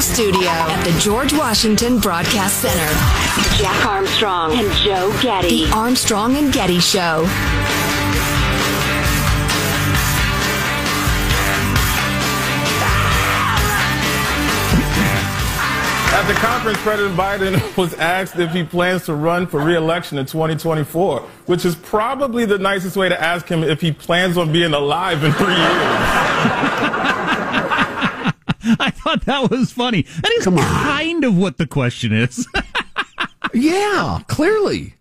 Radio studio at the George Washington Broadcast Center. Jack Armstrong and Joe Getty. The Armstrong and Getty Show. At the conference, President Biden was asked if he plans to run for re-election in 2024, which is probably the nicest way to ask him if he plans on being alive in three years. I thought that was funny. That is kind of what the question is. yeah, clearly.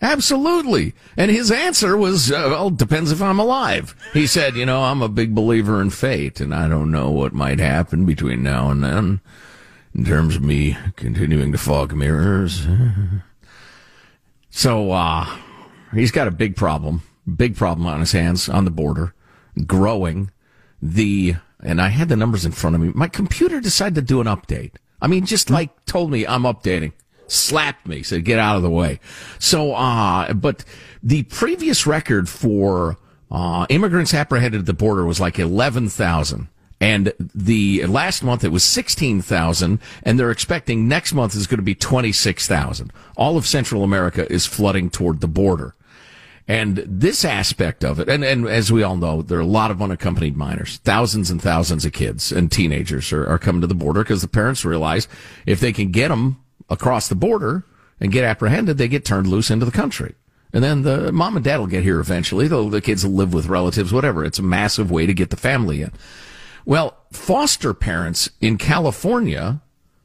Absolutely. And his answer was, uh, well, depends if I'm alive. He said, you know, I'm a big believer in fate, and I don't know what might happen between now and then in terms of me continuing to fog mirrors. So, uh, he's got a big problem, big problem on his hands on the border, growing the and I had the numbers in front of me. My computer decided to do an update. I mean, just hmm. like told me I'm updating, slapped me, said get out of the way. So, uh, but the previous record for uh, immigrants apprehended at the border was like 11,000. And the last month it was 16,000 and they're expecting next month is going to be 26,000. All of Central America is flooding toward the border. And this aspect of it, and, and as we all know, there are a lot of unaccompanied minors. Thousands and thousands of kids and teenagers are, are coming to the border because the parents realize if they can get them across the border and get apprehended, they get turned loose into the country. And then the mom and dad will get here eventually. The, the kids will live with relatives, whatever. It's a massive way to get the family in. Well, foster parents in California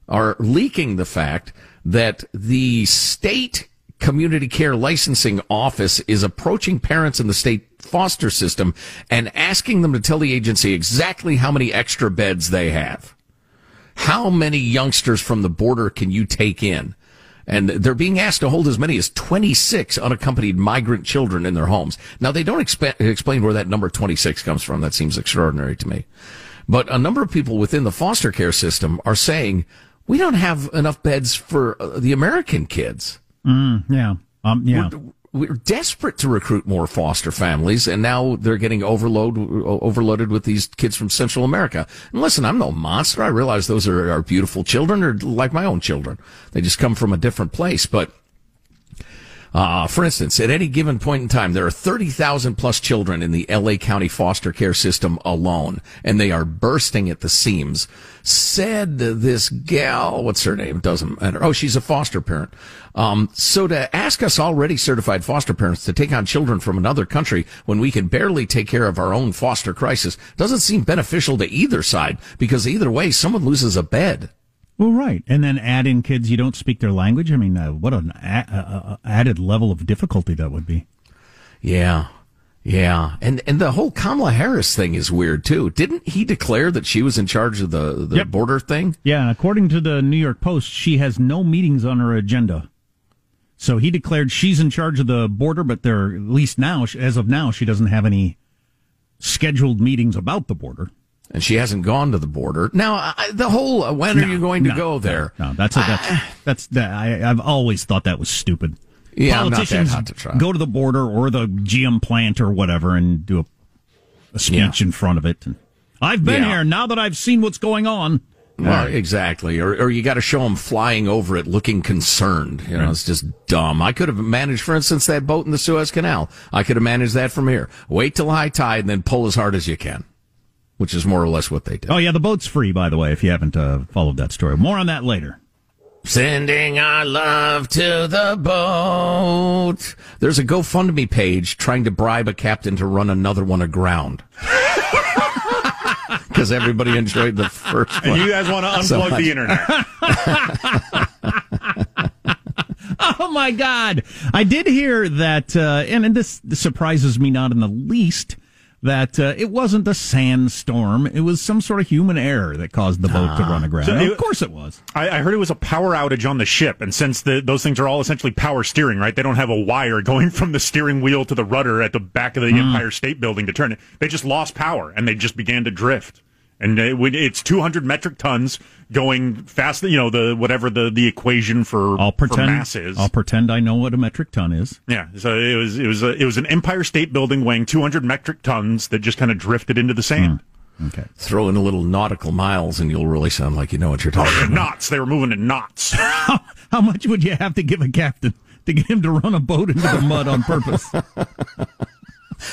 are leaking the fact that the state community care licensing office is approaching parents in the state foster system and asking them to tell the agency exactly how many extra beds they have. How many youngsters from the border can you take in? And they're being asked to hold as many as 26 unaccompanied migrant children in their homes. Now, they don't exp- explain where that number 26 comes from. That seems extraordinary to me. But a number of people within the foster care system are saying, we don't have enough beds for uh, the American kids. Mm, yeah. Um, yeah. We're, we're, desperate to recruit more foster families, and now they're getting overload, overloaded with these kids from Central America. And listen, I'm no monster. I realize those are, are beautiful children, or like my own children. They just come from a different place, but uh, for instance, at any given point in time, there are 30,000 plus children in the LA County foster care system alone, and they are bursting at the seams. Said this gal, what's her name? Doesn't matter. Oh, she's a foster parent. Um, so to ask us already certified foster parents to take on children from another country when we can barely take care of our own foster crisis doesn't seem beneficial to either side because either way, someone loses a bed. Well, right, and then add in kids you don't speak their language. I mean, uh, what an a- a- added level of difficulty that would be. Yeah, yeah, and and the whole Kamala Harris thing is weird too. Didn't he declare that she was in charge of the the yep. border thing? Yeah, and according to the New York Post, she has no meetings on her agenda. So he declared she's in charge of the border, but there, at least now, as of now, she doesn't have any scheduled meetings about the border and she hasn't gone to the border. Now, I, the whole uh, when no, are you going to no, go there? No, that's a, that's I, that's that. I, I've always thought that was stupid. Yeah, politicians to go to the border or the GM plant or whatever and do a, a speech yeah. in front of it. And I've been yeah. here now that I've seen what's going on. Well, right. exactly. Or, or you got to show them flying over it looking concerned. You know, right. it's just dumb. I could have managed, for instance, that boat in the Suez Canal. I could have managed that from here. Wait till high tide and then pull as hard as you can which is more or less what they did. Oh yeah, the boat's free, by the way, if you haven't uh, followed that story. More on that later. Sending our love to the boat. There's a GoFundMe page trying to bribe a captain to run another one aground. Because everybody enjoyed the first one. And you guys want to unplug so the internet. oh my God. I did hear that, uh, and this, this surprises me not in the least that uh, it wasn't a sandstorm. It was some sort of human error that caused the boat to run aground. So it, of course it was. I, I, heard it was a power outage on the ship. And since the, those things are all essentially power steering, right? They don't have a wire going from the steering wheel to the rudder at the back of the mm. Empire State Building to turn it. They just lost power and they just began to drift and it's 200 metric tons going fast. You know the whatever the, the equation for, I'll pretend, for mass is. I'll pretend I know what a metric ton is. Yeah, so it was it was a, it was an Empire State Building weighing 200 metric tons that just kind of drifted into the sand. Hmm. Okay. Throw in a little nautical miles, and you'll really sound like you know what you're talking about. knots. They were moving in knots. How much would you have to give a captain to get him to run a boat into the mud on purpose?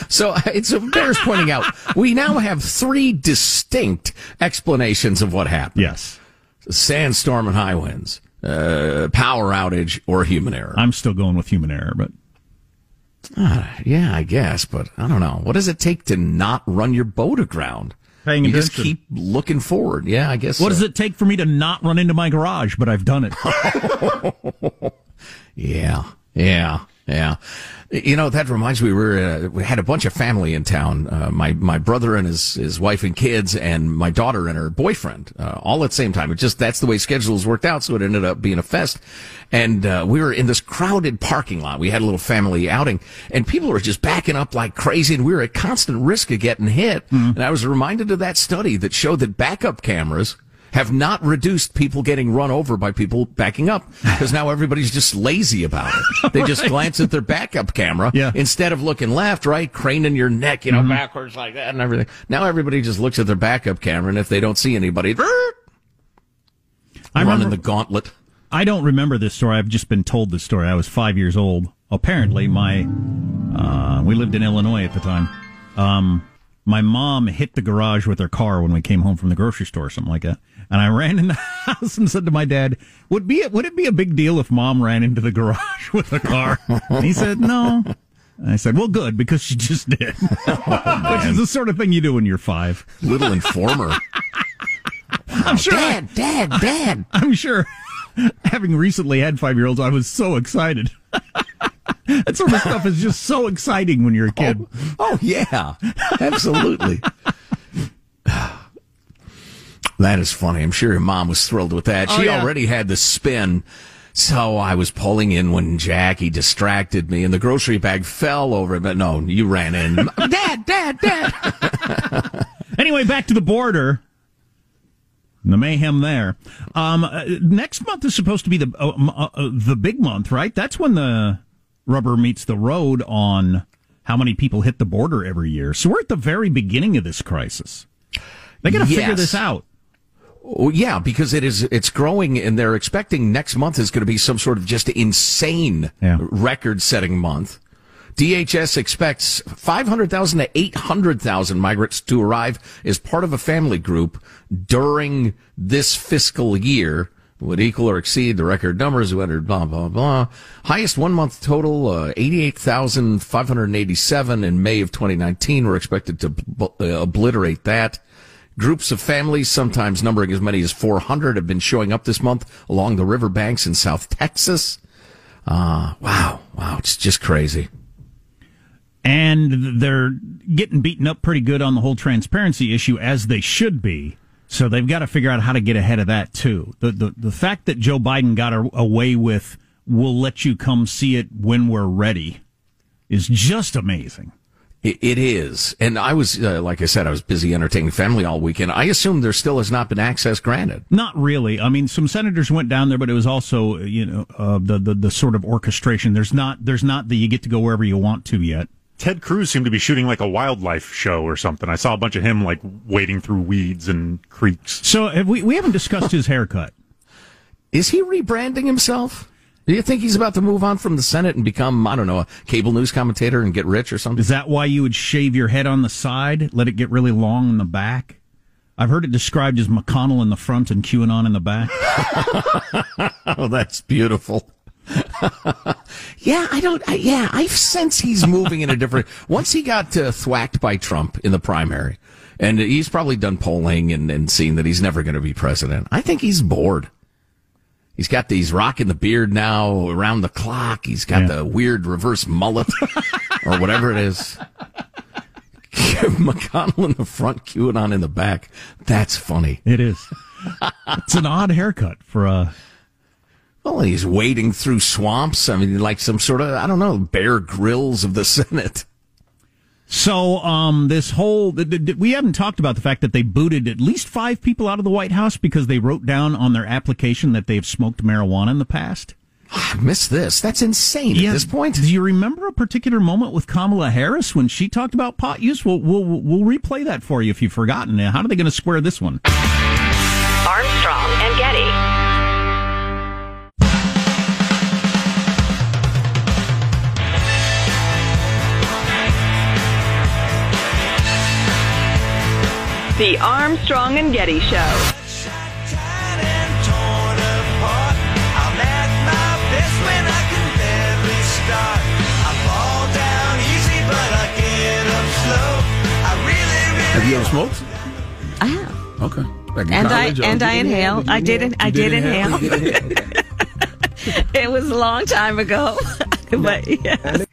So it's bears pointing out we now have three distinct explanations of what happened: yes. sandstorm and high winds, uh, power outage, or human error. I'm still going with human error, but yeah, I guess, but I don't know. What does it take to not run your boat aground? Paying you just keep looking forward. Yeah, I guess. what does it take for me to not run into my garage? But I've done it. Yeah, yeah, yeah. You know that reminds me. We were uh, we had a bunch of family in town. Uh, my my brother and his his wife and kids, and my daughter and her boyfriend, uh, all at the same time. It just that's the way schedules worked out, so it ended up being a fest. And uh, we were in this crowded parking lot. We had a little family outing, and people were just backing up like crazy, and we were at constant risk of getting hit. And I was reminded of that study that showed that backup cameras have not reduced people getting run over by people backing up because now everybody's just lazy about it. They just glance at their backup camera Yeah. instead of looking left, right, craning your neck, you know, backwards like that and everything. Now everybody just looks at their backup camera and if they don't see anybody, I'm running the gauntlet. I don't remember this story. I've just been told this story. I was five years old. Apparently, my uh, we lived in Illinois at the time. Um, my mom hit the garage with her car when we came home from the grocery store, or something like that. And I ran in the house and said to my dad, "Would be it, would it be a big deal if mom ran into the garage with a car?" And he said, "No." And I said, "Well, good because she just did," which is the sort of thing you do when you're five. Little informer. I'm sure. I- Dad, Dad, Dad. I'm sure, having recently had five year olds, I was so excited. that sort of stuff is just so exciting when you're a kid. Oh, yeah, absolutely. that is funny. I'm sure your mom was thrilled with that. Oh, She yeah. already had the spin. So I was pulling in when Jackie distracted me and the grocery bag fell over. But no, you ran in. Dad, Dad, Dad. Anyway, back to the border. The mayhem there. Um, uh, next month is supposed to be the uh, uh, uh, the big month, right? That's when the rubber meets the road on how many people hit the border every year. So we're at the very beginning of this crisis. They got to figure this out. Oh, yeah, because it is it's growing, and they're expecting next month is going to be some sort of just insane Yeah. record-setting month. DHS expects 500,000 to 800,000 migrants to arrive as part of a family group during this fiscal year. Would equal or exceed the record numbers who entered blah, blah, blah. Highest one month total, uh, 88,587 in May of 2019. We're expected to uh, obliterate that. Groups of families, sometimes numbering as many as 400, have been showing up this month along the riverbanks in South Texas. Uh, wow. Wow. It's just crazy. and they're getting beaten up pretty good on the whole transparency issue as they should be. So they've got to figure out how to get ahead of that too. The the the fact that Joe Biden got a- away with "We'll let you come see it when we're ready" is just amazing. It, it is. And I was, uh, like I said, I was busy entertaining family all weekend. I assume there still has not been access granted. Not really. I mean, some senators went down there, but it was also you know uh, the, the the sort of orchestration. There's not there's not the you get to go wherever you want to yet. Ted Cruz seemed to be shooting like a wildlife show or something. I saw a bunch of him like wading through weeds and creeks. So have we we haven't discussed his haircut. Is he rebranding himself? Do you think he's about to move on from the Senate and become, I don't know, a cable news commentator and get rich or something? Is that why you would shave your head on the side, let it get really long in the back? I've heard it described as McConnell in the front and QAnon in the back. Oh, that's beautiful. yeah, I don't. I, yeah, I sense he's moving in a different. Once he got uh, thwacked by Trump in the primary, and he's probably done polling and, and seen that he's never going to be president. I think he's bored. He's got these rocking the beard now around the clock. He's got Yeah. the weird reverse mullet or whatever it is. McConnell in the front, QAnon in the back. That's funny. It is. it's an odd haircut for a. Well, he's wading through swamps. I mean, like some sort of, I don't know, Bear Grylls of the Senate. So, um, this whole th- th- th- we haven't talked about the fact that they booted at least five people out of the White House because they wrote down on their application that they've smoked marijuana in the past. I missed this. That's insane at this point. Do you remember a particular moment with Kamala Harris when she talked about pot use? We'll, we'll, we'll replay that for you if you've forgotten. How are they going to square this one? The Armstrong and Getty Show. Have you ever smoked? I have. Okay. Back in And I uh, and I inhale. I did. in- I did inhale. inhale. It was a long time ago, but yeah.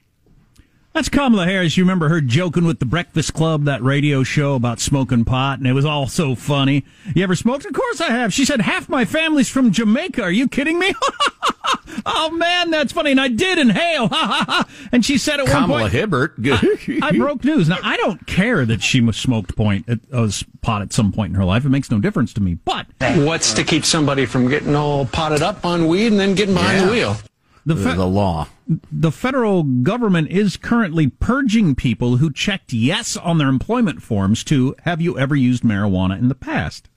That's Kamala Harris. You remember her joking with the Breakfast Club, that radio show about smoking pot, and it was all so funny. You ever smoked? Of course I have. She said, half my family's from Jamaica. Are you kidding me? oh, man, that's funny. And I did inhale. and she said at one Kamala point, Hibbert. I broke news. Now, I don't care that she smoked point, uh, was pot at some point in her life. It makes no difference to me. But What's to keep somebody from getting all potted up on weed and then getting behind Yeah. the wheel? the, the, fe- the law. The federal government is currently purging people who checked yes on their employment forms to have you ever used marijuana in the past.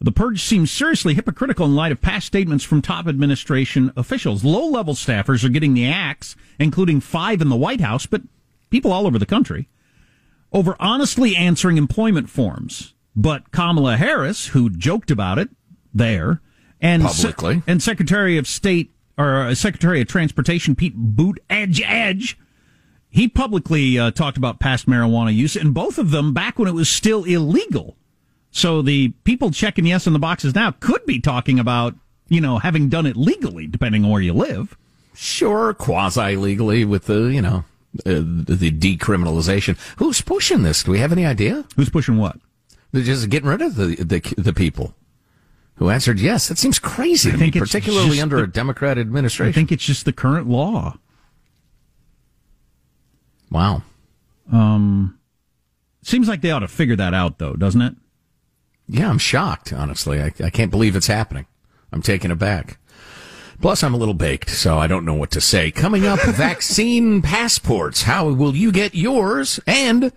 The purge seems seriously hypocritical in light of past statements from top administration officials. Low level staffers are getting the axe, including five in the White House, but people all over the country, over honestly answering employment forms. But Kamala Harris, who joked about it there, and Publicly. and Secretary of State or uh, Secretary of Transportation Pete Boot Edge Edge, he publicly uh, talked about past marijuana use, and both of them back when it was still illegal. So the people checking yes in the boxes now could be talking about you know having done it legally, depending on where you live. Sure, quasi legally with the, you know, uh, the decriminalization. Who's pushing this? Do we have any idea? Who's pushing what? They're just getting rid of the, the, the people who answered yes. That seems crazy to me, particularly under the- a Democrat administration. I think it's just the current law. wow. Um, Seems like they ought to figure that out, though, doesn't it? Yeah, I'm shocked, honestly. I, I can't believe it's happening. I'm taken aback. Plus, I'm a little baked, so I don't know what to say. Coming up, vaccine passports. How will you get yours? And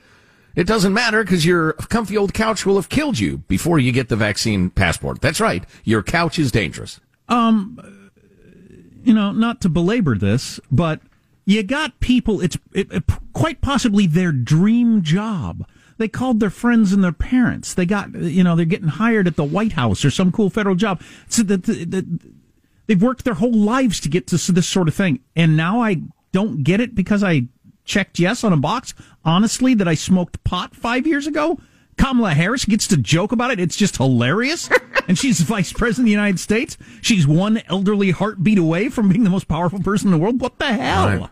it doesn't matter because your comfy old couch will have killed you before you get the vaccine passport. That's right. Your couch is dangerous. Um, you know, not to belabor this, but you got people, it's it, it- quite possibly their dream job. They called their friends and their parents. They got, you know, they're getting hired at the White House or some cool federal job. So that, that they've worked their whole lives to get to this sort of thing. And now I don't get it because I checked yes on a box. Honestly, that I smoked pot five years ago. Kamala Harris gets to joke about it. It's just hilarious. and she's vice president of the United States. She's one elderly heartbeat away from being the most powerful person in the world. What the hell? Right.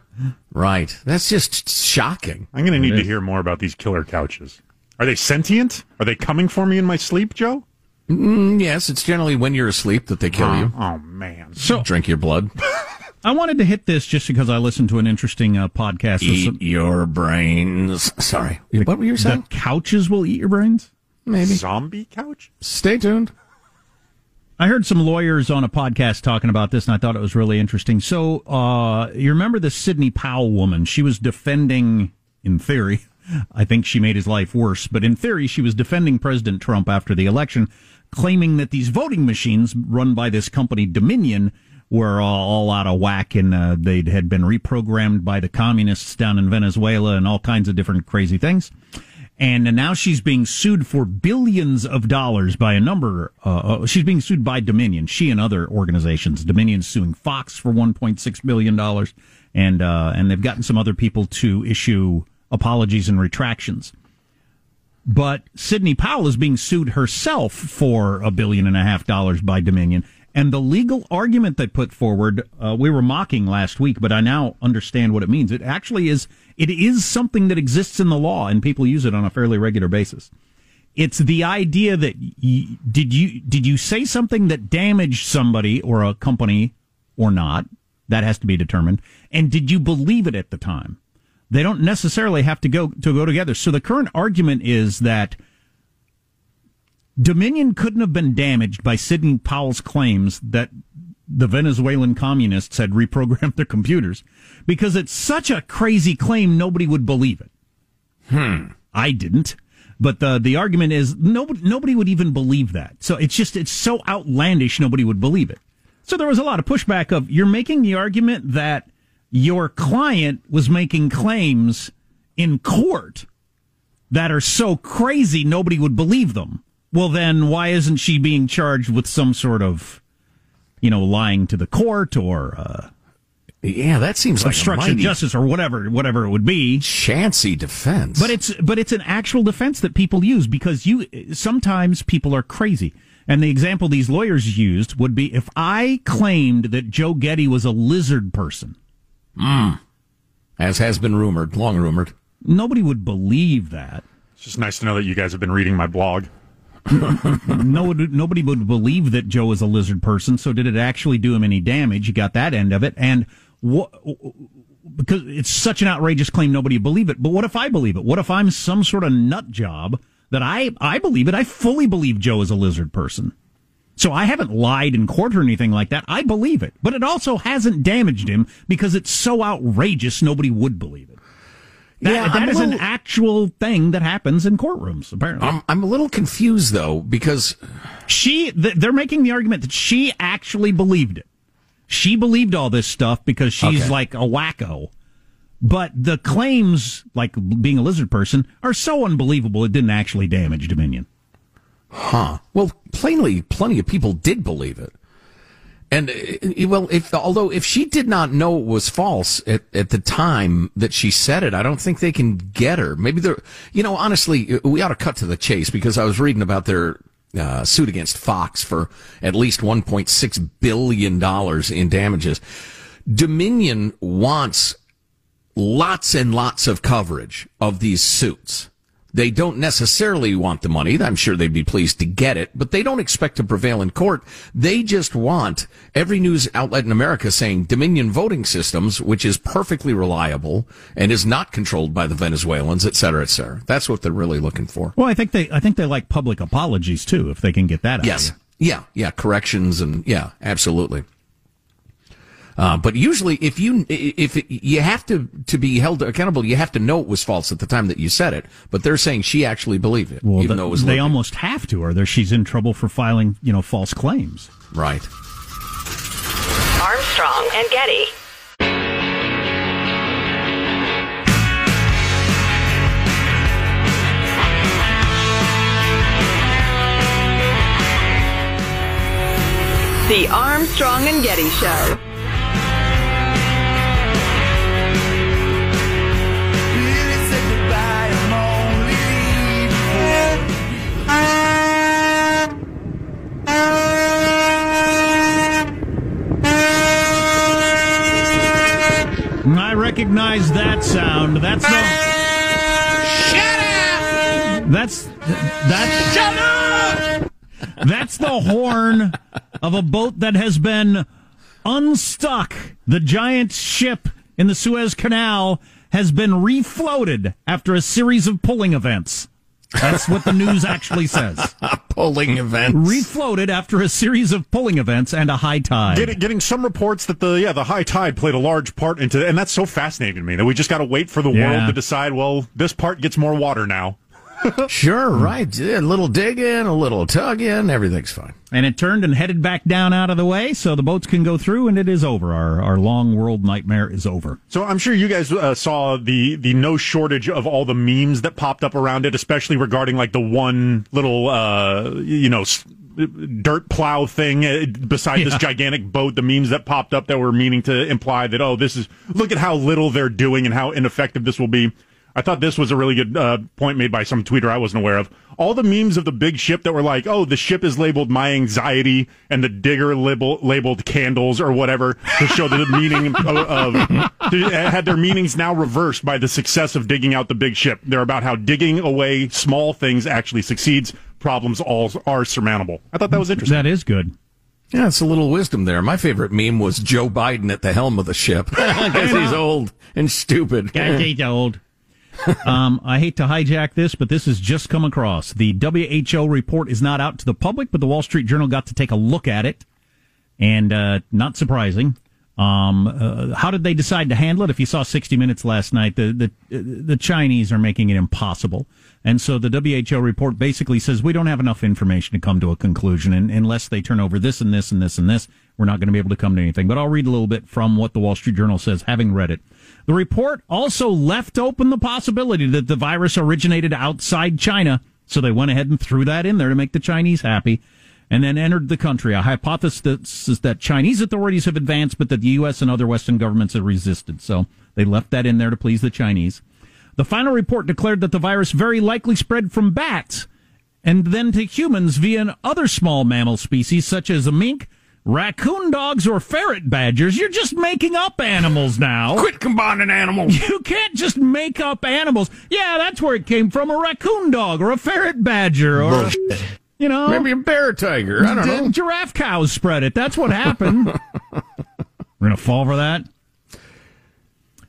Right. That's just shocking. I'm going to need to hear more about these killer couches. Are they sentient? Are they coming for me in my sleep, Joe? Mm, yes, it's generally when you're asleep that they kill you. Oh man. So Drink your blood. I wanted to hit this just because I listened to an interesting uh, podcast. Eat some- your brains. Sorry. What were you saying? the couches will eat your brains. Maybe. Zombie couch? Stay tuned. I heard some lawyers on a podcast talking about this, and I thought it was really interesting. So, uh, you remember the Sidney Powell woman? She was defending, in theory, I think she made his life worse, but in theory, she was defending President Trump after the election, claiming that these voting machines run by this company Dominion were all, all out of whack and uh, they had been reprogrammed by the communists down in Venezuela and all kinds of different crazy things and now she's being sued for billions of dollars by a number. Uh, uh, she's being sued by Dominion. She and other organizations. Dominion's suing Fox for 1.6 billion dollars, and uh, and they've gotten some other people to issue apologies and retractions. But Sidney Powell is being sued herself for a billion and a half dollars by Dominion. And the legal argument they put forward, uh, we were mocking last week, but I now understand what it means. It actually is, it is something that exists in the law and people use it on a fairly regular basis. It's the idea that y- did you, did you say something that damaged somebody or a company or not? That has to be determined. And did you believe it at the time? They don't necessarily have to go to go together. So the current argument is that Dominion couldn't have been damaged by Sidney Powell's claims that the Venezuelan communists had reprogrammed their computers because it's such a crazy claim nobody would believe it. Hmm. I didn't. But the the argument is nobody nobody would even believe that. So it's just it's so outlandish nobody would believe it. So there was a lot of pushback of you're making the argument that your client was making claims in court that are so crazy nobody would believe them. Well then why isn't she being charged with some sort of you know lying to the court or uh, Yeah, that seems like obstruction of justice or whatever whatever it would be. chancy defense. But it's but it's an actual defense that people use because you sometimes people are crazy. And the example these lawyers used would be if I claimed that Joe Getty was a lizard person, as has been rumored, long rumored. nobody would believe that. It's just nice to know that you guys have been reading my blog. No, nobody would believe that Joe is a lizard person. So did it actually do him any damage? You got that end of it, and what? Because it's such an outrageous claim, nobody would believe it. But what if I believe it? What if I'm some sort of nut job that I I believe it? I fully believe Joe is a lizard person. So I haven't lied in court or anything like that. I believe it, but it also hasn't damaged him because it's so outrageous nobody would believe it. That, Yeah, that is an actual thing that happens in courtrooms. Apparently, I'm, I'm a little confused though because she th- they're making the argument that she actually believed it. She believed all this stuff because she's Okay. like a wacko. But the claims, like being a lizard person, are so unbelievable it didn't actually damage Dominion. Huh. Well, plainly, plenty of people did believe it. And uh, well, if although if she did not know it was false at, at the time that she said it, I don't think they can get her. Maybe they're, you know, honestly, we ought to cut to the chase because I was reading about their uh, suit against Fox for at least 1.6 billion dollars in damages. Dominion wants lots and lots of coverage of these suits. They don't necessarily want the money. I'm sure they'd be pleased to get it, but they don't expect to prevail in court. They just want every news outlet in America saying Dominion voting systems, which is perfectly reliable and is not controlled by the Venezuelans, et cetera, et cetera. That's what they're really looking for. Well, I think they I think they like public apologies too, if they can get that out. Yes. Of Yeah. Yeah. Corrections and yeah, absolutely. Uh, but usually, if you if it, you have to to be held accountable, you have to know it was false at the time that you said it. But they're saying she actually believed it, Well, even the- though it was they loopy. almost have to, or there she's in trouble for filing, you know, false claims. right. Armstrong and Getty. The Armstrong and Getty Show. Recognize that sound. That's the. Shut up. That's that's. Shut up. That's the horn of a boat that has been unstuck. The giant ship in the Suez Canal has been refloated after a series of pulling events. That's what the news actually says. Pulling events. Refloated after a series of pulling events and a high tide. Getting, getting some reports that the yeah the high tide played a large part into, and that's so fascinating to me that we just got to wait for the Yeah. world to decide. Well, this part gets more water now. sure, right. Yeah, A little digging, a little tug tugging, everything's fine. and it turned and headed back down out of the way so the boats can go through and it is over our, our long world nightmare is over So I'm sure you guys uh, saw the the no shortage of all the memes that popped up around it, especially regarding like the one little uh, you know dirt plow thing uh, beside this gigantic boat. The memes that popped up that were meaning to imply that oh this is look at how little they're doing and how ineffective this will be. I thought this was a really good uh, point made by some tweeter I wasn't aware of. All the memes of the big ship that were like, "Oh, the ship is labeled my anxiety," and the digger label, labeled candles or whatever to show the meaning of, of to- had their meanings now reversed by the success of digging out the big ship. They're about how digging away small things actually succeeds. Problems all are surmountable. I thought that was interesting. that is good Yeah, it's a little wisdom there. My favorite meme was Joe Biden at the helm of the ship because he's old and stupid. old um, I hate to hijack this, but this has just come across. The WHO report is not out to the public, but the Wall Street Journal got to take a look at it. And uh, not surprising. Um, uh, how did they decide to handle it? If you saw 60 Minutes last night, the, the, the Chinese are making it impossible. And so the WHO report basically says we don't have enough information to come to a conclusion. And unless they turn over this and this and this and this, we're not going to be able to come to anything. But I'll read a little bit from what the Wall Street Journal says, having read it. The report also left open the possibility that the virus originated outside China. So they went ahead and threw that in there to make the Chinese happy and then entered the country. A hypothesis that Chinese authorities have advanced, but that the U.S. and other Western governments have resisted. So they left that in there to please the Chinese. The final report declared that the virus very likely spread from bats and then to humans via other small mammal species such as a mink, raccoon dogs, or ferret badgers. You're just making up animals now. Quit combining animals. You can't just make up animals. Yeah, that's where it came from a raccoon dog or a ferret badger or. A, you know, maybe a bear tiger. I don't know. Giraffe cows spread it. That's what happened. We're gonna fall for that.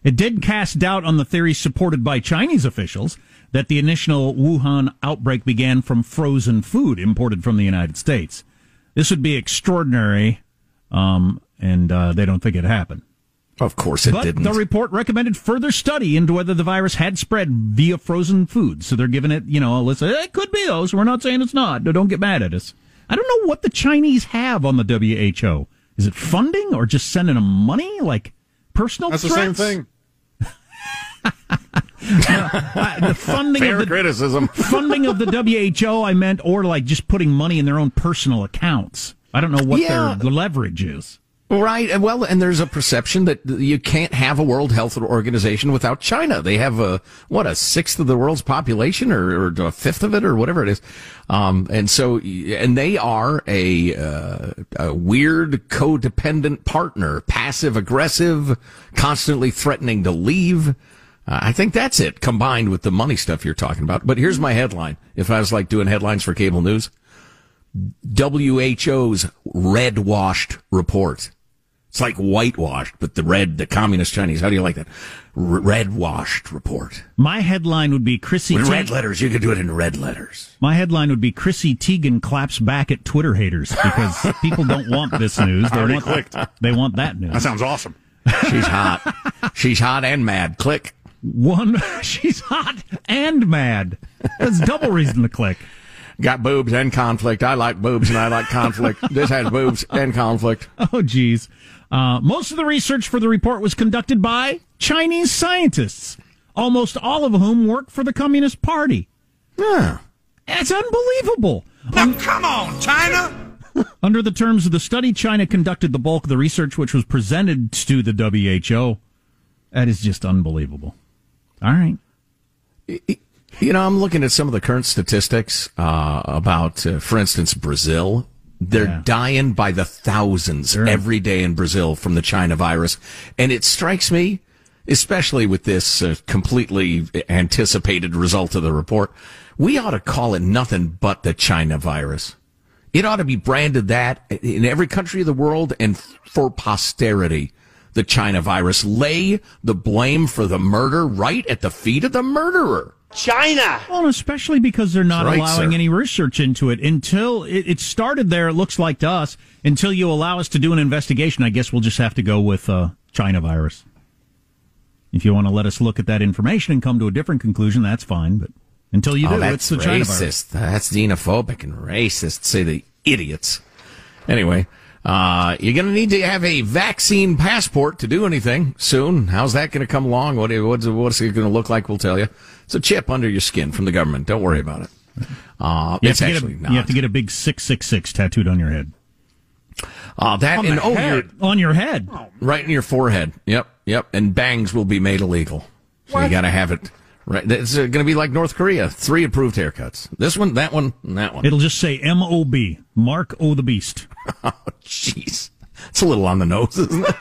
It did cast doubt on the theory supported by Chinese officials that the initial Wuhan outbreak began from frozen food imported from the United States. This would be extraordinary, um, and uh, they don't think it happened. Of course it but didn't. The report recommended further study into whether the virus had spread via frozen food. So they're giving it, you know, let's say it could be those. We're not saying it's not. Don't get mad at us. I don't know what the Chinese have on the WHO. Is it funding or just sending them money? Like personal That's threats? the same thing. Uh, the funding Fair of the criticism. funding of the WHO, I meant, or like just putting money in their own personal accounts. I don't know what Yeah. their leverage is. Right. Well, and there's a perception that you can't have a World Health Organization without China. They have a, what, a sixth of the world's population or, or a fifth of it or whatever it is. Um, and so, and they are a, uh, a weird codependent partner, passive aggressive, constantly threatening to leave. Uh, I think that's it combined with the money stuff you're talking about. But here's my headline. If I was like doing headlines for cable news, WHO's red washed report. It's like whitewashed, but the red, the communist Chinese. How do you like that? R- red washed report. My headline would be Chrissy. With Teigen- red letters, you could do it in red letters. My headline would be Chrissy Teigen claps back at Twitter haters because people don't want this news. They already want clicked. They want that news. That sounds awesome. She's hot. She's hot and mad. Click. One, she's hot and mad. That's double reason to click. Got boobs and conflict. I like boobs and I like conflict. this has boobs and conflict. Oh, geez. Uh, most of the research for the report was conducted by Chinese scientists, almost all of whom work for the Communist Party. Yeah. That's unbelievable. Now, come on, China! Under the terms of the study, China conducted the bulk of the research, which was presented to the WHO. That is just unbelievable. All right. You know, I'm looking at some of the current statistics uh, about, uh, for instance, Brazil. They're Yeah. dying by the thousands Sure. every day in Brazil from the China virus. And it strikes me, especially with this uh, completely anticipated result of the report, we ought to call it nothing but the China virus. It ought to be branded that in every country of the world and for posterity. The China virus. Lay the blame for the murder right at the feet of the murderer. China! Well, especially because they're not right, allowing sir. any research into it until it, it started there. It looks like to us until you allow us to do an investigation. I guess we'll just have to go with uh, China virus. If you want to let us look at that information and come to a different conclusion, that's fine. But until you do, oh, it's that's the China virus. That's xenophobic and racist. Say the idiots. Anyway, uh, you're going to need to have a vaccine passport to do anything soon. How's that going to come along? What, what's, what's it going to look like? We'll tell you. It's a chip under your skin from the government. Don't worry about it. Uh, You have, it's to get actually a, not. you have to get a big six six six tattooed on your head. uh, that On and oh, head. you're On your head. right in your forehead. Yep, yep. And bangs will be made illegal. So you got to have it. Right. It's going to be like North Korea. Three approved haircuts. This one, that one, and that one. It'll just say M O B. Mark O the Beast. oh, Jeez, it's a little on the nose, isn't it?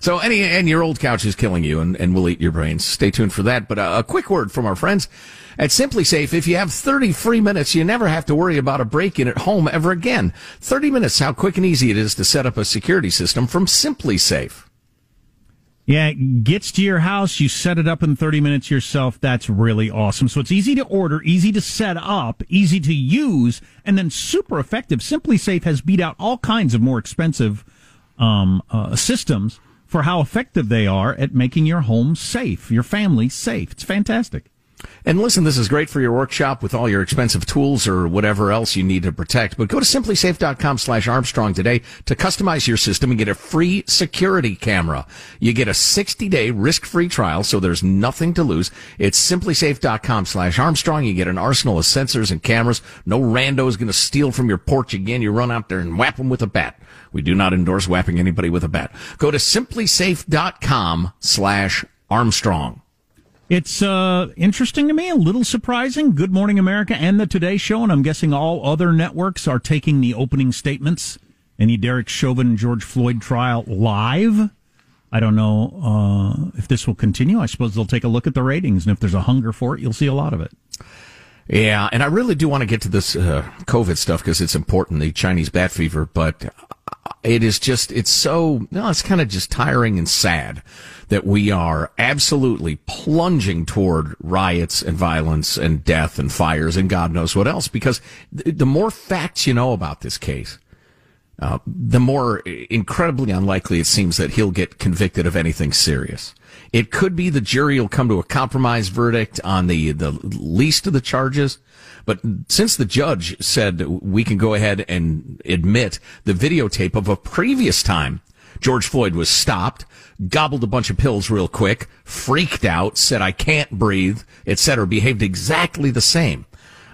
so, any and your old couch is killing you, and, and will eat your brains. Stay tuned for that. But uh, a quick word from our friends at SimpliSafe. If you have 30 free minutes, you never have to worry about a break-in at home ever again. 30 minutes. How quick and easy it is to set up a security system from SimpliSafe. Yeah, it gets to your house. You set it up in 30 minutes yourself. That's really awesome. So it's easy to order, easy to set up, easy to use, and then super effective. SimpliSafe has beat out all kinds of more expensive um, uh, systems for how effective they are at making your home safe, your family safe. It's fantastic. And listen, this is great for your workshop with all your expensive tools or whatever else you need to protect. But go to simplisafe.com slash Armstrong today to customize your system and get a free security camera. You get a 60 day risk free trial, so there's nothing to lose. It's simplisafe.com slash Armstrong. You get an arsenal of sensors and cameras. No rando is going to steal from your porch again. You run out there and whap them with a bat. We do not endorse whapping anybody with a bat. Go to simplisafe.com slash Armstrong. It's uh, interesting to me, a little surprising. Good Morning America and the Today Show, and I'm guessing all other networks are taking the opening statements the Derek Chauvin George Floyd trial live. I don't know uh, if this will continue. I suppose they'll take a look at the ratings, and if there's a hunger for it, you'll see a lot of it. Yeah, and I really do want to get to this uh, COVID stuff because it's important, the Chinese bat fever, but it is just, it's so, no, it's kind of just tiring and sad that we are absolutely plunging toward riots and violence and death and fires and God knows what else because the more facts you know about this case, uh, the more incredibly unlikely it seems that he'll get convicted of anything serious. It could be the jury will come to a compromise verdict on the, the least of the charges. But since the judge said we can go ahead and admit the videotape of a previous time George Floyd was stopped, gobbled a bunch of pills real quick, freaked out, said, I can't breathe, etc., behaved exactly the same.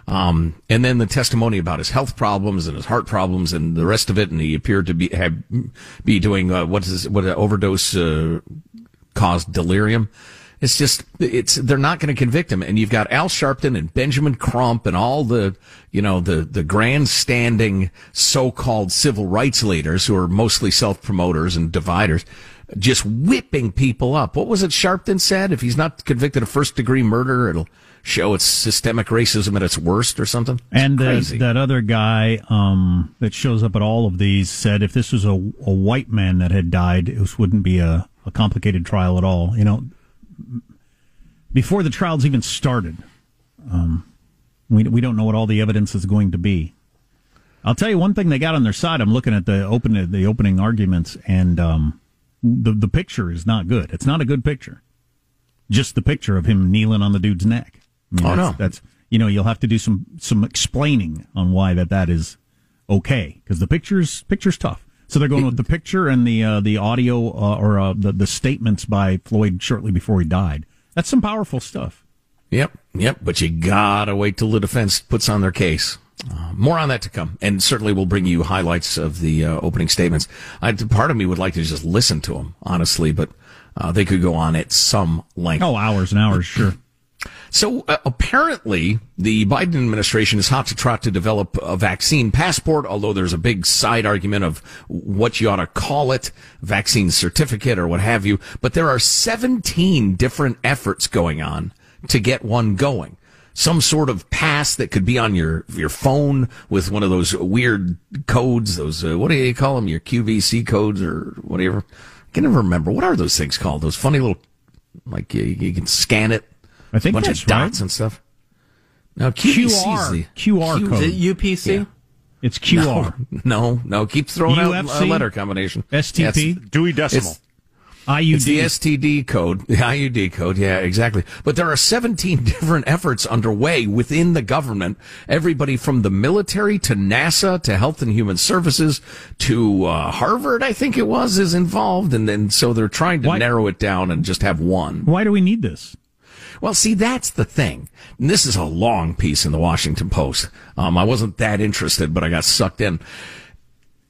Um, and then the testimony about his health problems and his heart problems and the rest of it, and he appeared to be have, be doing uh, what is what an overdose uh, caused delirium. It's just, it's, they're not going to convict him. And you've got Al Sharpton and Benjamin Crump and all the, you know, the, the grandstanding so-called civil rights leaders who are mostly self-promoters and dividers just whipping people up. What was it Sharpton said? If he's not convicted of first degree murder, it'll show it's systemic racism at its worst or something. It's and crazy. that other guy um, that shows up at all of these said if this was a, a white man that had died, it wouldn't be a, a complicated trial at all. You know, before the trials even started. Um, we we don't know what all the evidence is going to be. I'll tell you one thing they got on their side. I'm looking at the open the opening arguments, and um, the the picture is not good. It's not a good picture. Just the picture of him kneeling on the dude's neck. I mean, Oh, that's, no. that's you know you'll have to do some some explaining on why that that is okay because the pictures picture's tough. So they're going with the picture and the uh, the audio uh, or uh, the the statements by Floyd shortly before he died. That's some powerful stuff. Yep, yep. But you gotta wait till the defense puts on their case. Uh, more on that to come, and certainly we'll bring you highlights of the uh, opening statements. I, part of me would like to just listen to them, honestly, but uh, they could go on at some length. Oh, hours and hours, sure. So uh, apparently, the Biden administration is hot to trot to develop a vaccine passport. Although there's a big side argument of what you ought to call it, vaccine certificate or what have you. But there are 17 different efforts going on to get one going. Some sort of pass that could be on your your phone with one of those weird codes. Those uh, what do you call them? Your QVC codes or whatever. I can never remember. What are those things called? Those funny little like you, you can scan it. I think a bunch that's of dots right. and stuff. No, QVC is QR the QR Q- code. Is it UPC? Yeah. It's QR. No, no, keep throwing out a letter combination. STP? Yes. Dewey Decimal. It's, it's the IUD. STD code, the IUD code. Yeah, exactly. But there are 17 different efforts underway within the government. Everybody from the military to NASA to Health and Human Services to uh, Harvard, I think it was, is involved. And then so they're trying to Why- narrow it down and just have one. Why do we need this? Well, see, that's the thing. And this is a long piece in the Washington Post. Um, I wasn't that interested, but I got sucked in.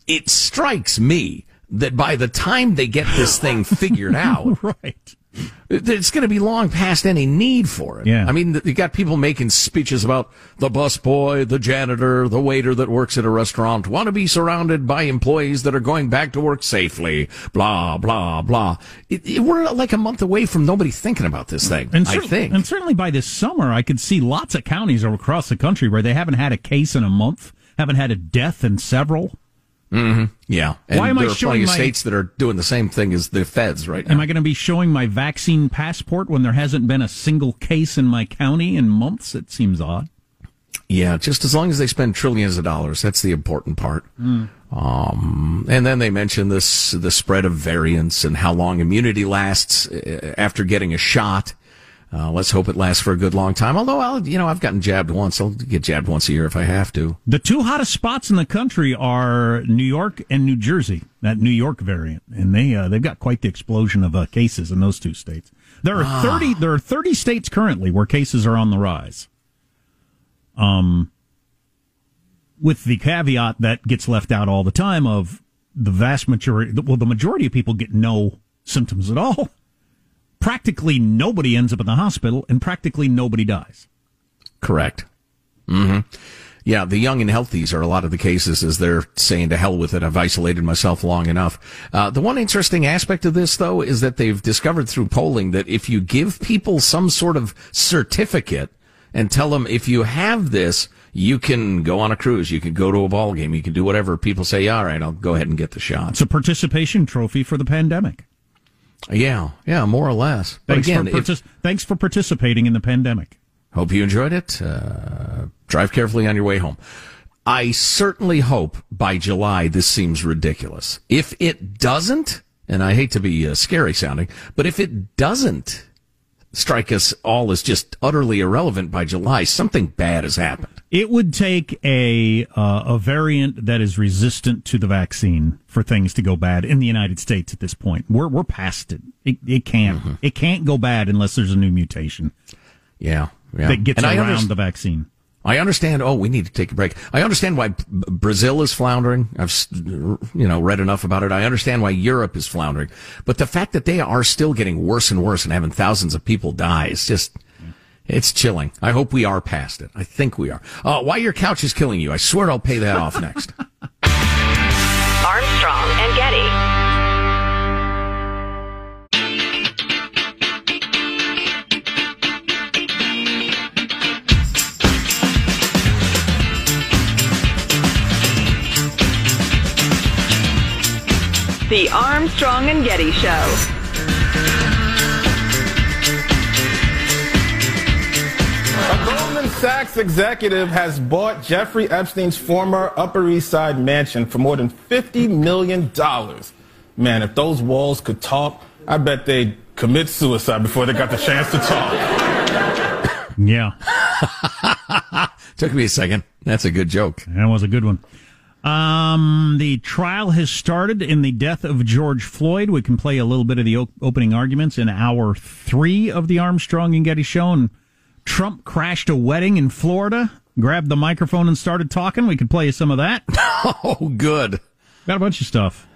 It strikes me that by the time they get this thing figured out, Right. It's going to be long past any need for it. Yeah. I mean, you got people making speeches about the busboy, the janitor, the waiter that works at a restaurant want to be surrounded by employees that are going back to work safely. Blah blah blah. It, it- we're like a month away from nobody thinking about this thing. And, I think. and certainly by this summer, I could see lots of counties across the country where they haven't had a case in a month, haven't had a death in several. Yeah. And Why am I there are showing plenty of my- states that are doing the same thing as the feds right now. Am I going to be showing my vaccine passport when there hasn't been a single case in my county in months? It seems odd. Yeah, just as long as they spend trillions of dollars, that's the important part. Um, and then they mention this the spread of variants and how long immunity lasts uh, after getting a shot. Uh, let's hope it lasts for a good long time. Although I'll, you know, I've gotten jabbed once. I'll get jabbed once a year if I have to. The two hottest spots in the country are New York and New Jersey. That New York variant, and they uh, they've got quite the explosion of uh, cases in those two states. There are thirty. There are thirty states currently where cases are on the rise. Um, with the caveat that gets left out all the time of the vast majority. Well, the majority of people get no symptoms at all. Practically nobody ends up in the hospital, and practically nobody dies. Correct. hmm Yeah, the young and healthies are a lot of the cases as they're saying to hell with it. I've isolated myself long enough. Uh, the one interesting aspect of this, though, is that they've discovered through polling that if you give people some sort of certificate and tell them if you have this, you can go on a cruise, you can go to a ball game, you can do whatever. People say, yeah, all right, I'll go ahead and get the shot. It's a participation trophy for the pandemic. Yeah, yeah, more or less. But Thanks, again, for if- thanks for participating in the pandemic. Hope you enjoyed it. Uh, drive carefully on your way home. I certainly hope by July this seems ridiculous. If it doesn't, and I hate to be uh, scary sounding, but if it doesn't strike us all as just utterly irrelevant by July, something bad has happened. It would take a uh, a variant that is resistant to the vaccine for things to go bad in the United States at this point. We're we're past it. It, it can't Mm-hmm. it can't go bad unless there's a new mutation Yeah, yeah. that gets And I around underst- the vaccine. I understand. Oh, we need to take a break. I understand why B- Brazil is floundering. I've you know read enough about it. I understand why Europe is floundering. But the fact that they are still getting worse and worse and having thousands of people die is just it's chilling. I hope we are past it. I think we are. Uh, why your couch is killing you? I swear I'll pay that off next. Armstrong and Getty. The Armstrong and Getty Show. A Goldman Sachs executive has bought Jeffrey Epstein's former Upper East Side mansion for more than $50 million. Man, if those walls could talk, I bet they'd commit suicide before they got the chance to talk. Yeah, Took me a second. That's a good joke. that was a good one. Um, the trial has started in the death of George Floyd. We can play a little bit of the o- opening arguments in hour three of the Armstrong and Getty show. And Trump crashed a wedding in Florida, grabbed the microphone and started talking. We could play you some of that. Oh, good. Got a bunch of stuff.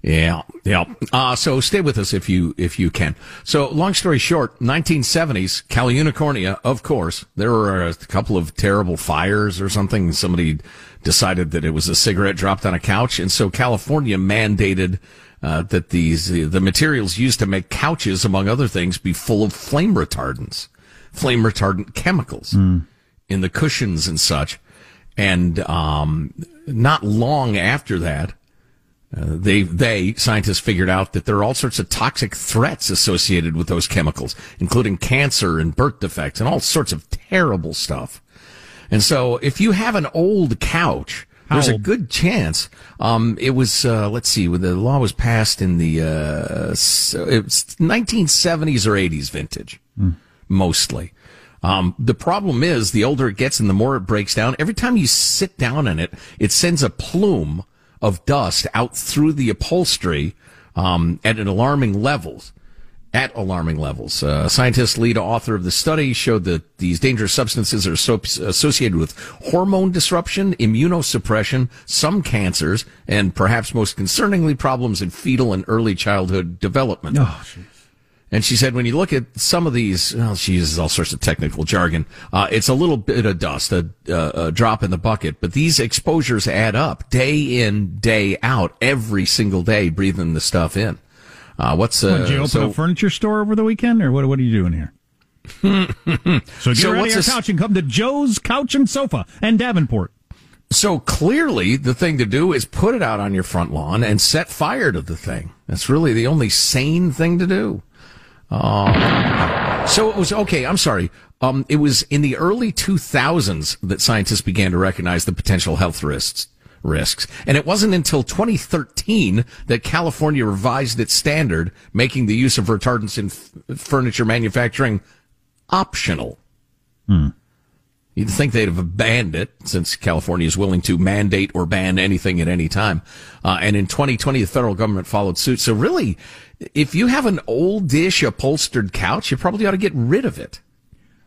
Yeah, yeah. Uh, so stay with us if you if you can. So long story short, 1970s, California, of course, there were a couple of terrible fires or something. Somebody decided that it was a cigarette dropped on a couch, and so California mandated uh, that these the materials used to make couches, among other things, be full of flame retardants, flame retardant chemicals in the cushions and such. And um, not long after that, uh, they they scientists figured out that there are all sorts of toxic threats associated with those chemicals, including cancer and birth defects and all sorts of terrible stuff. And so, if you have an old couch, there's a good chance. Um, it was uh, let's see, when the law was passed in the uh, it was 1970s or 80s vintage, mostly. Um, the problem is the older it gets and the more it breaks down. Every time you sit down in it, it sends a plume of dust out through the upholstery um, at an alarming levels. At alarming levels, uh, scientist lead author of the study showed that these dangerous substances are so, associated with hormone disruption, immunosuppression, some cancers, and perhaps most concerningly, problems in fetal and early childhood development. And she said, when you look at some of these, well, she uses all sorts of technical jargon. Uh, it's a little bit of dust, a, a, a drop in the bucket, but these exposures add up day in, day out, every single day, breathing the stuff in. Uh, what's, uh, Did you open so- a furniture store over the weekend, or what? What are you doing here? so get So rid what's of your couch and come to Joe's Couch and Sofa and Davenport. So clearly, the thing to do is put it out on your front lawn and set fire to the thing. That's really the only sane thing to do. Uh, so it was okay. I'm sorry. Um, it was in the early 2000s that scientists began to recognize the potential health risks. Risks, and it wasn't until 2013 that California revised its standard, making the use of retardants in f- furniture manufacturing optional. You'd think they'd have banned it since California is willing to mandate or ban anything at any time. Uh, and in 2020, the federal government followed suit. So really, if you have an old dish upholstered couch, you probably ought to get rid of it.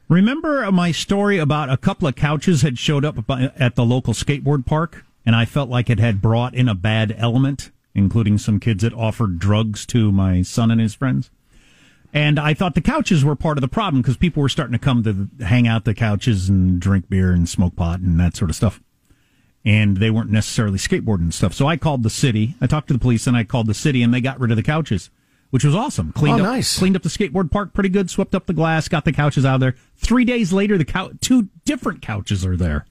Remember my story about a couple of couches had showed up at the local skateboard park, and I felt like it had brought in a bad element, including some kids that offered drugs to my son and his friends. And I thought the couches were part of the problem because people were starting to come to hang out the couches and drink beer and smoke pot and that sort of stuff. And they weren't necessarily skateboarding and stuff. So I called the city. I talked to the police and I called the city and they got rid of the couches, which was awesome. Cleaned Oh, up, nice. cleaned up the skateboard park pretty good, swept up the glass, got the couches out of there. Three days later, the cou- two different couches are there.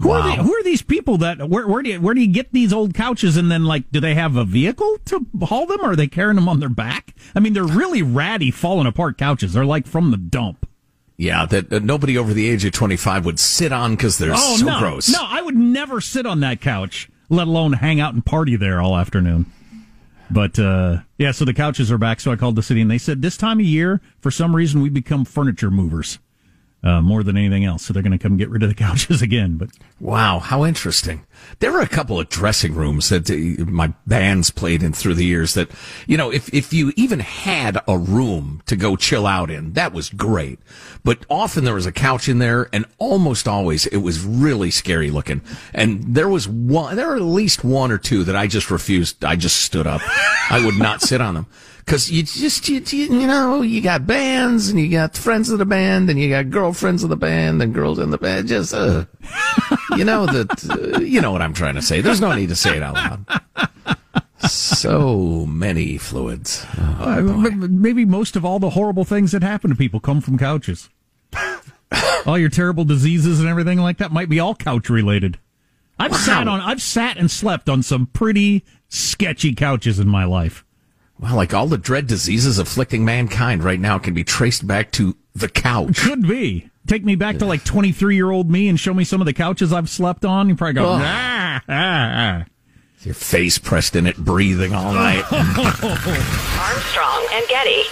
Who are, Wow. they, who are these people that where, where do you where do you get these old couches and then like do they have a vehicle to haul them or are they carrying them on their back? I mean they're really ratty falling apart couches. They're like from the dump. Yeah, that uh, nobody over the age of 25 would sit on because they're so Oh, no, gross. no, I would never sit on that couch, let alone hang out and party there all afternoon. But uh, yeah, so the couches are back. So I called the city and they said this time of year, for some reason, we become furniture movers uh, more than anything else. So they're going to come get rid of the couches again. But Wow, how interesting. There were a couple of dressing rooms that uh, my bands played in through the years that, you know, if, if you even had a room to go chill out in, that was great. But often there was a couch in there and almost always it was really scary looking. And there was one, there were at least one or two that I just refused. I just stood up. I would not sit on them. Cause you just, you, you know, you got bands and you got friends of the band and you got girlfriends of the band and girls in the band. Just, uh, you know that uh, you know what I'm trying to say. There's no need to say it out loud. So many fluids. Uh, maybe most of all the horrible things that happen to people come from couches. all your terrible diseases and everything like that might be all couch related. I've sat on, I've sat and slept on some pretty sketchy couches in my life. Well, like all the dread diseases afflicting mankind right now can be traced back to the couch. Could be. Take me back to like 23 year old me and show me some of the couches I've slept on. You probably go, Ugh. ah, ah, ah. Your face pressed in it, breathing all night. Armstrong and Getty.